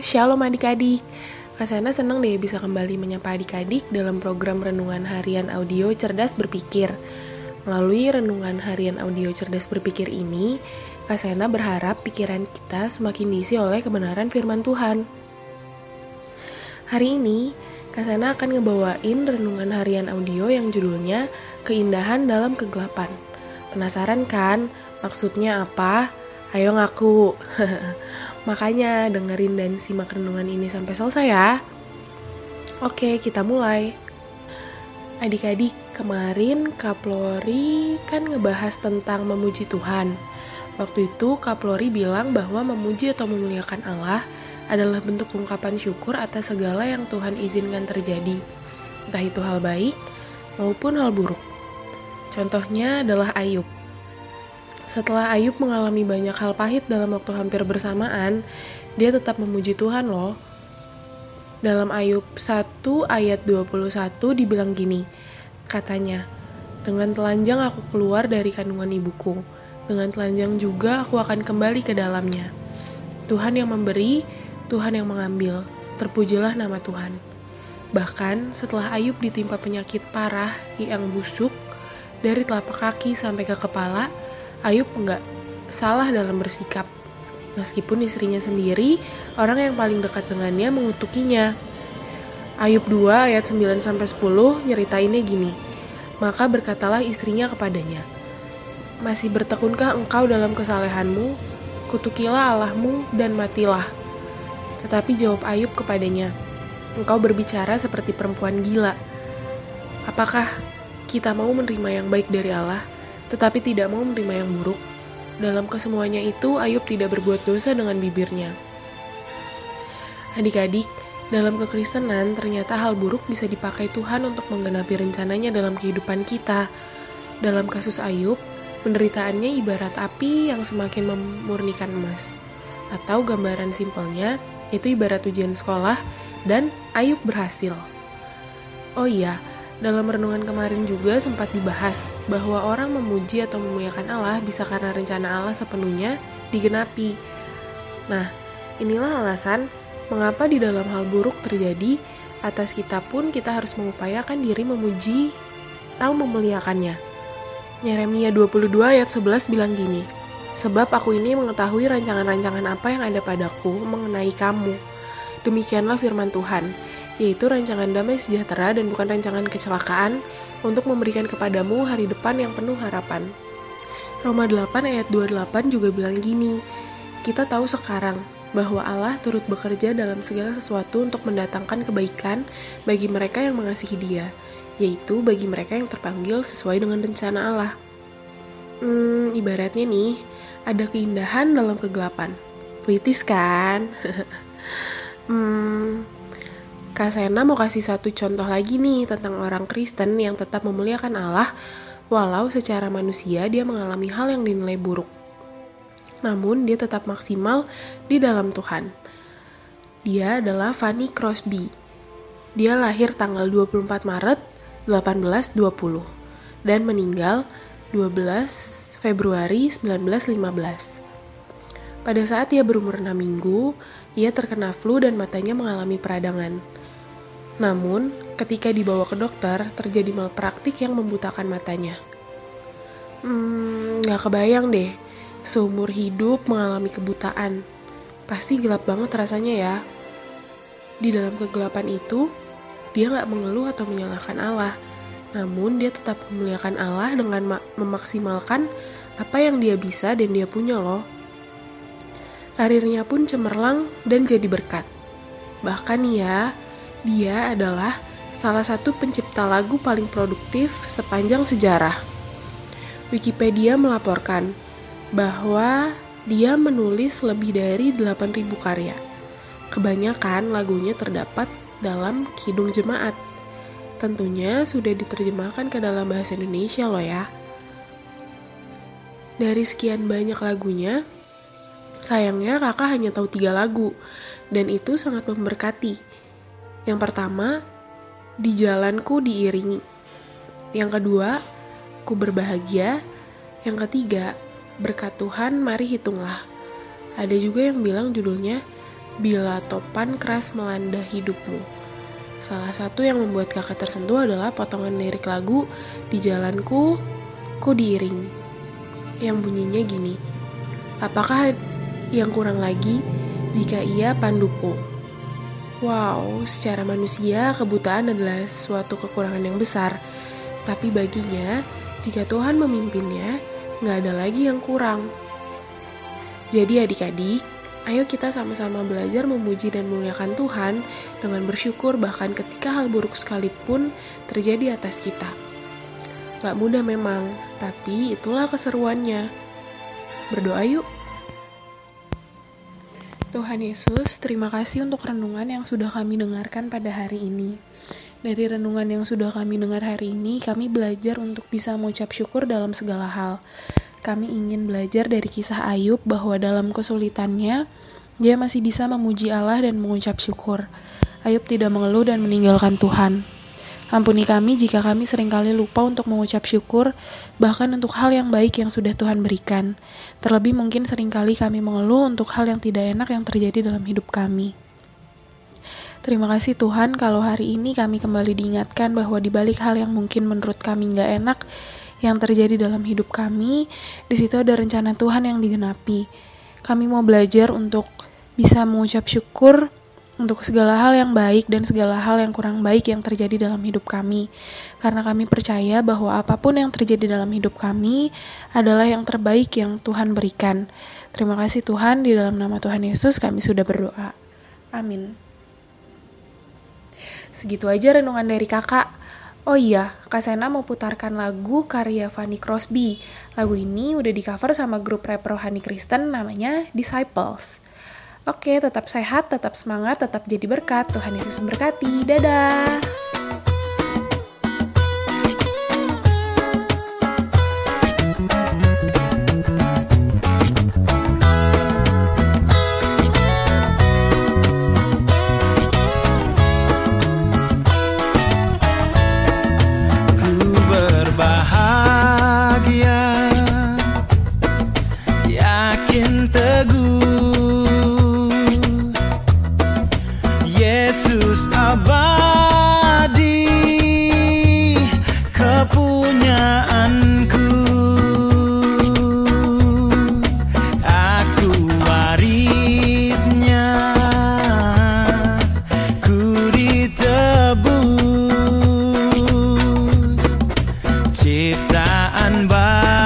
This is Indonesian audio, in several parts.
Shalom adik-adik. Kak senang deh bisa kembali menyapa adik-adik dalam program Renungan Harian Audio Cerdas Berpikir. Melalui Renungan Harian Audio Cerdas Berpikir ini, Kak berharap pikiran kita semakin diisi oleh kebenaran firman Tuhan. Hari ini, Kak akan ngebawain Renungan Harian Audio yang judulnya Keindahan dalam Kegelapan. Penasaran kan maksudnya apa? Ayo ngaku. Makanya dengerin dan simak renungan ini sampai selesai ya. Oke, kita mulai. Adik-adik, kemarin Kaplori kan ngebahas tentang memuji Tuhan. Waktu itu Kaplori bilang bahwa memuji atau memuliakan Allah adalah bentuk ungkapan syukur atas segala yang Tuhan izinkan terjadi. Entah itu hal baik maupun hal buruk. Contohnya adalah Ayub. Setelah Ayub mengalami banyak hal pahit dalam waktu hampir bersamaan, dia tetap memuji Tuhan loh. Dalam Ayub 1 ayat 21 dibilang gini, katanya, Dengan telanjang aku keluar dari kandungan ibuku, dengan telanjang juga aku akan kembali ke dalamnya. Tuhan yang memberi, Tuhan yang mengambil, terpujilah nama Tuhan. Bahkan setelah Ayub ditimpa penyakit parah yang busuk, dari telapak kaki sampai ke kepala, Ayub nggak salah dalam bersikap. Meskipun istrinya sendiri, orang yang paling dekat dengannya mengutukinya. Ayub 2 ayat 9-10 nyeritainnya gini. Maka berkatalah istrinya kepadanya, Masih bertekunkah engkau dalam kesalehanmu? Kutukilah Allahmu dan matilah. Tetapi jawab Ayub kepadanya, Engkau berbicara seperti perempuan gila. Apakah kita mau menerima yang baik dari Allah, tetapi tidak mau menerima yang buruk? Dalam kesemuanya itu, Ayub tidak berbuat dosa dengan bibirnya. Adik-adik, dalam kekristenan ternyata hal buruk bisa dipakai Tuhan untuk menggenapi rencananya dalam kehidupan kita. Dalam kasus Ayub, penderitaannya ibarat api yang semakin memurnikan emas. Atau gambaran simpelnya, itu ibarat ujian sekolah dan Ayub berhasil. Oh iya, dalam renungan kemarin juga sempat dibahas bahwa orang memuji atau memuliakan Allah bisa karena rencana Allah sepenuhnya digenapi. Nah, inilah alasan mengapa di dalam hal buruk terjadi atas kita pun kita harus mengupayakan diri memuji atau memuliakannya. Yeremia 22 ayat 11 bilang gini, Sebab aku ini mengetahui rancangan-rancangan apa yang ada padaku mengenai kamu. Demikianlah firman Tuhan, yaitu rancangan damai sejahtera dan bukan rancangan kecelakaan untuk memberikan kepadamu hari depan yang penuh harapan. Roma 8 ayat 28 juga bilang gini, kita tahu sekarang bahwa Allah turut bekerja dalam segala sesuatu untuk mendatangkan kebaikan bagi mereka yang mengasihi dia, yaitu bagi mereka yang terpanggil sesuai dengan rencana Allah. Hmm, ibaratnya nih, ada keindahan dalam kegelapan. Puitis kan? hmm, Kak Sena mau kasih satu contoh lagi nih tentang orang Kristen yang tetap memuliakan Allah walau secara manusia dia mengalami hal yang dinilai buruk namun dia tetap maksimal di dalam Tuhan. Dia adalah Fanny Crosby. Dia lahir tanggal 24 Maret 1820 dan meninggal 12 Februari 1915. Pada saat ia berumur 6 minggu, ia terkena flu dan matanya mengalami peradangan. Namun, ketika dibawa ke dokter, terjadi malpraktik yang membutakan matanya. Hmm, gak kebayang deh, seumur hidup mengalami kebutaan. Pasti gelap banget rasanya ya. Di dalam kegelapan itu, dia gak mengeluh atau menyalahkan Allah. Namun dia tetap memuliakan Allah dengan memaksimalkan apa yang dia bisa dan dia punya loh. Karirnya pun cemerlang dan jadi berkat. Bahkan ya, dia adalah salah satu pencipta lagu paling produktif sepanjang sejarah. Wikipedia melaporkan bahwa dia menulis lebih dari 8.000 karya. Kebanyakan lagunya terdapat dalam Kidung Jemaat. Tentunya sudah diterjemahkan ke dalam bahasa Indonesia loh ya. Dari sekian banyak lagunya, sayangnya kakak hanya tahu tiga lagu, dan itu sangat memberkati. Yang pertama, Di Jalanku Diiringi. Yang kedua, Ku Berbahagia. Yang ketiga, Berkat Tuhan, mari hitunglah. Ada juga yang bilang judulnya bila topan keras melanda hidupmu. Salah satu yang membuat kakak tersentuh adalah potongan lirik lagu Di Jalanku, Ku Diiring yang bunyinya gini. Apakah yang kurang lagi jika ia panduku? Wow, secara manusia kebutaan adalah suatu kekurangan yang besar. Tapi baginya, jika Tuhan memimpinnya, nggak ada lagi yang kurang. Jadi adik-adik, Ayo kita sama-sama belajar memuji dan memuliakan Tuhan dengan bersyukur bahkan ketika hal buruk sekalipun terjadi atas kita. Gak mudah memang, tapi itulah keseruannya. Berdoa yuk. Tuhan Yesus, terima kasih untuk renungan yang sudah kami dengarkan pada hari ini. Dari renungan yang sudah kami dengar hari ini, kami belajar untuk bisa mengucap syukur dalam segala hal kami ingin belajar dari kisah Ayub bahwa dalam kesulitannya, dia masih bisa memuji Allah dan mengucap syukur. Ayub tidak mengeluh dan meninggalkan Tuhan. Ampuni kami jika kami sering kali lupa untuk mengucap syukur, bahkan untuk hal yang baik yang sudah Tuhan berikan. Terlebih mungkin sering kali kami mengeluh untuk hal yang tidak enak yang terjadi dalam hidup kami. Terima kasih Tuhan kalau hari ini kami kembali diingatkan bahwa di balik hal yang mungkin menurut kami nggak enak, yang terjadi dalam hidup kami, di situ ada rencana Tuhan yang digenapi. Kami mau belajar untuk bisa mengucap syukur untuk segala hal yang baik dan segala hal yang kurang baik yang terjadi dalam hidup kami. Karena kami percaya bahwa apa pun yang terjadi dalam hidup kami adalah yang terbaik yang Tuhan berikan. Terima kasih Tuhan, di dalam nama Tuhan Yesus kami sudah berdoa. Amin. Segitu aja renungan dari kakak. Oh iya, Kak Sena mau putarkan lagu karya Fanny Crosby. Lagu ini udah di cover sama grup rap rohani Kristen namanya Disciples. Oke, tetap sehat, tetap semangat, tetap jadi berkat. Tuhan Yesus memberkati. Dadah! ciptaan baru.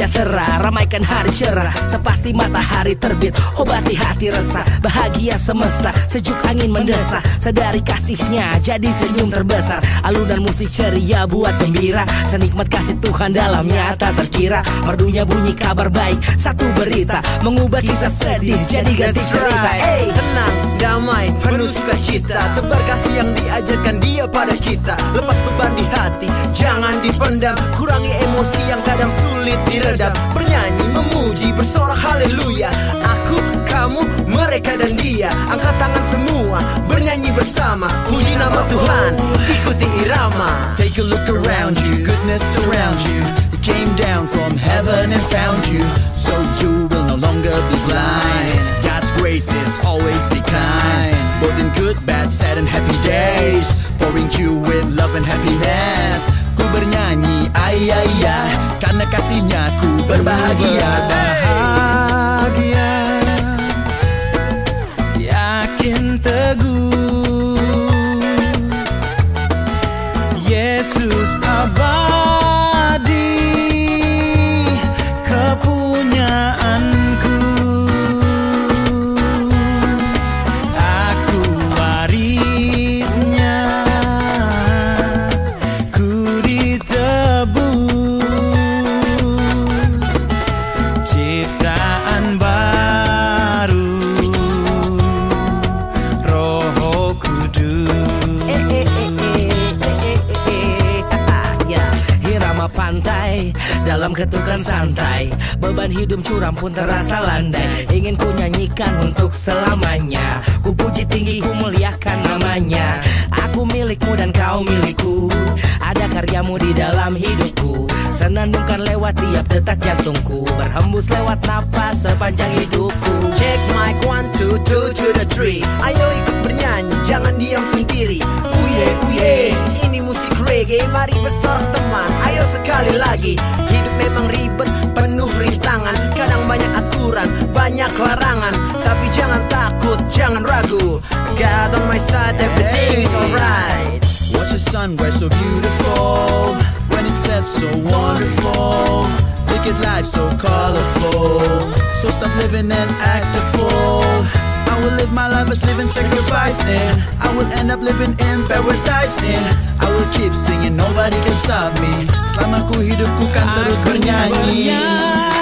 Sejahtera Ramaikan hari cerah Sepasti matahari terbit Obati hati resah Bahagia semesta Sejuk angin mendesah Sadari kasihnya Jadi senyum terbesar Alunan musik ceria buat gembira Senikmat kasih Tuhan dalamnya tak terkira Merdunya bunyi kabar baik Satu berita Mengubah kisah sedih Jadi ganti cerita. hey. Tenang, damai, penuh sukacita Tebar kasih yang diajarkan dia pada kita. Lepas beban di hati Jangan dipendam Kurangi emosi yang kadang sulit diredam Bernyanyi, memuji, bersorak haleluya. Aku, kamu, mereka dan dia Angkat tangan semua, bernyanyi bersama. Puji nama Tuhan, ikuti irama. Take a look around you, goodness around you. Came down from heaven and found you. So you will no longer be blind. God's grace is always be kind. Both in good, bad, sad and happy days. Pouring you with love and happiness. Ku bernyanyi ayah Karena kasihnya ku berbahagia. Bahagia Hidup curam pun terasa landai. Ingin ku nyanyikan untuk selamanya. Ku puji tinggi ku muliakan namanya. Aku milikmu dan kau milikku. Ada karyamu di dalam hidupku. Senandungkan lewat tiap detak jantungku. Berhembus lewat napas sepanjang hidupku. Check mic one two two to the three. Ayo ikut bernyanyi jangan diam sendiri. Uye uye. Ini musik reggae Mari bersorak teman. Ayo sekali lagi jangan ragu God on my side everything is alright Watch the sunrise so beautiful when it sets so wonderful. Look at life so colorful. So stop living and act a fool. I will live my life as living sacrificing. I will end up living in paradise. I will keep singing, nobody can stop me. Selama ku hidup ku kan terus bernyanyi. bernyanyi.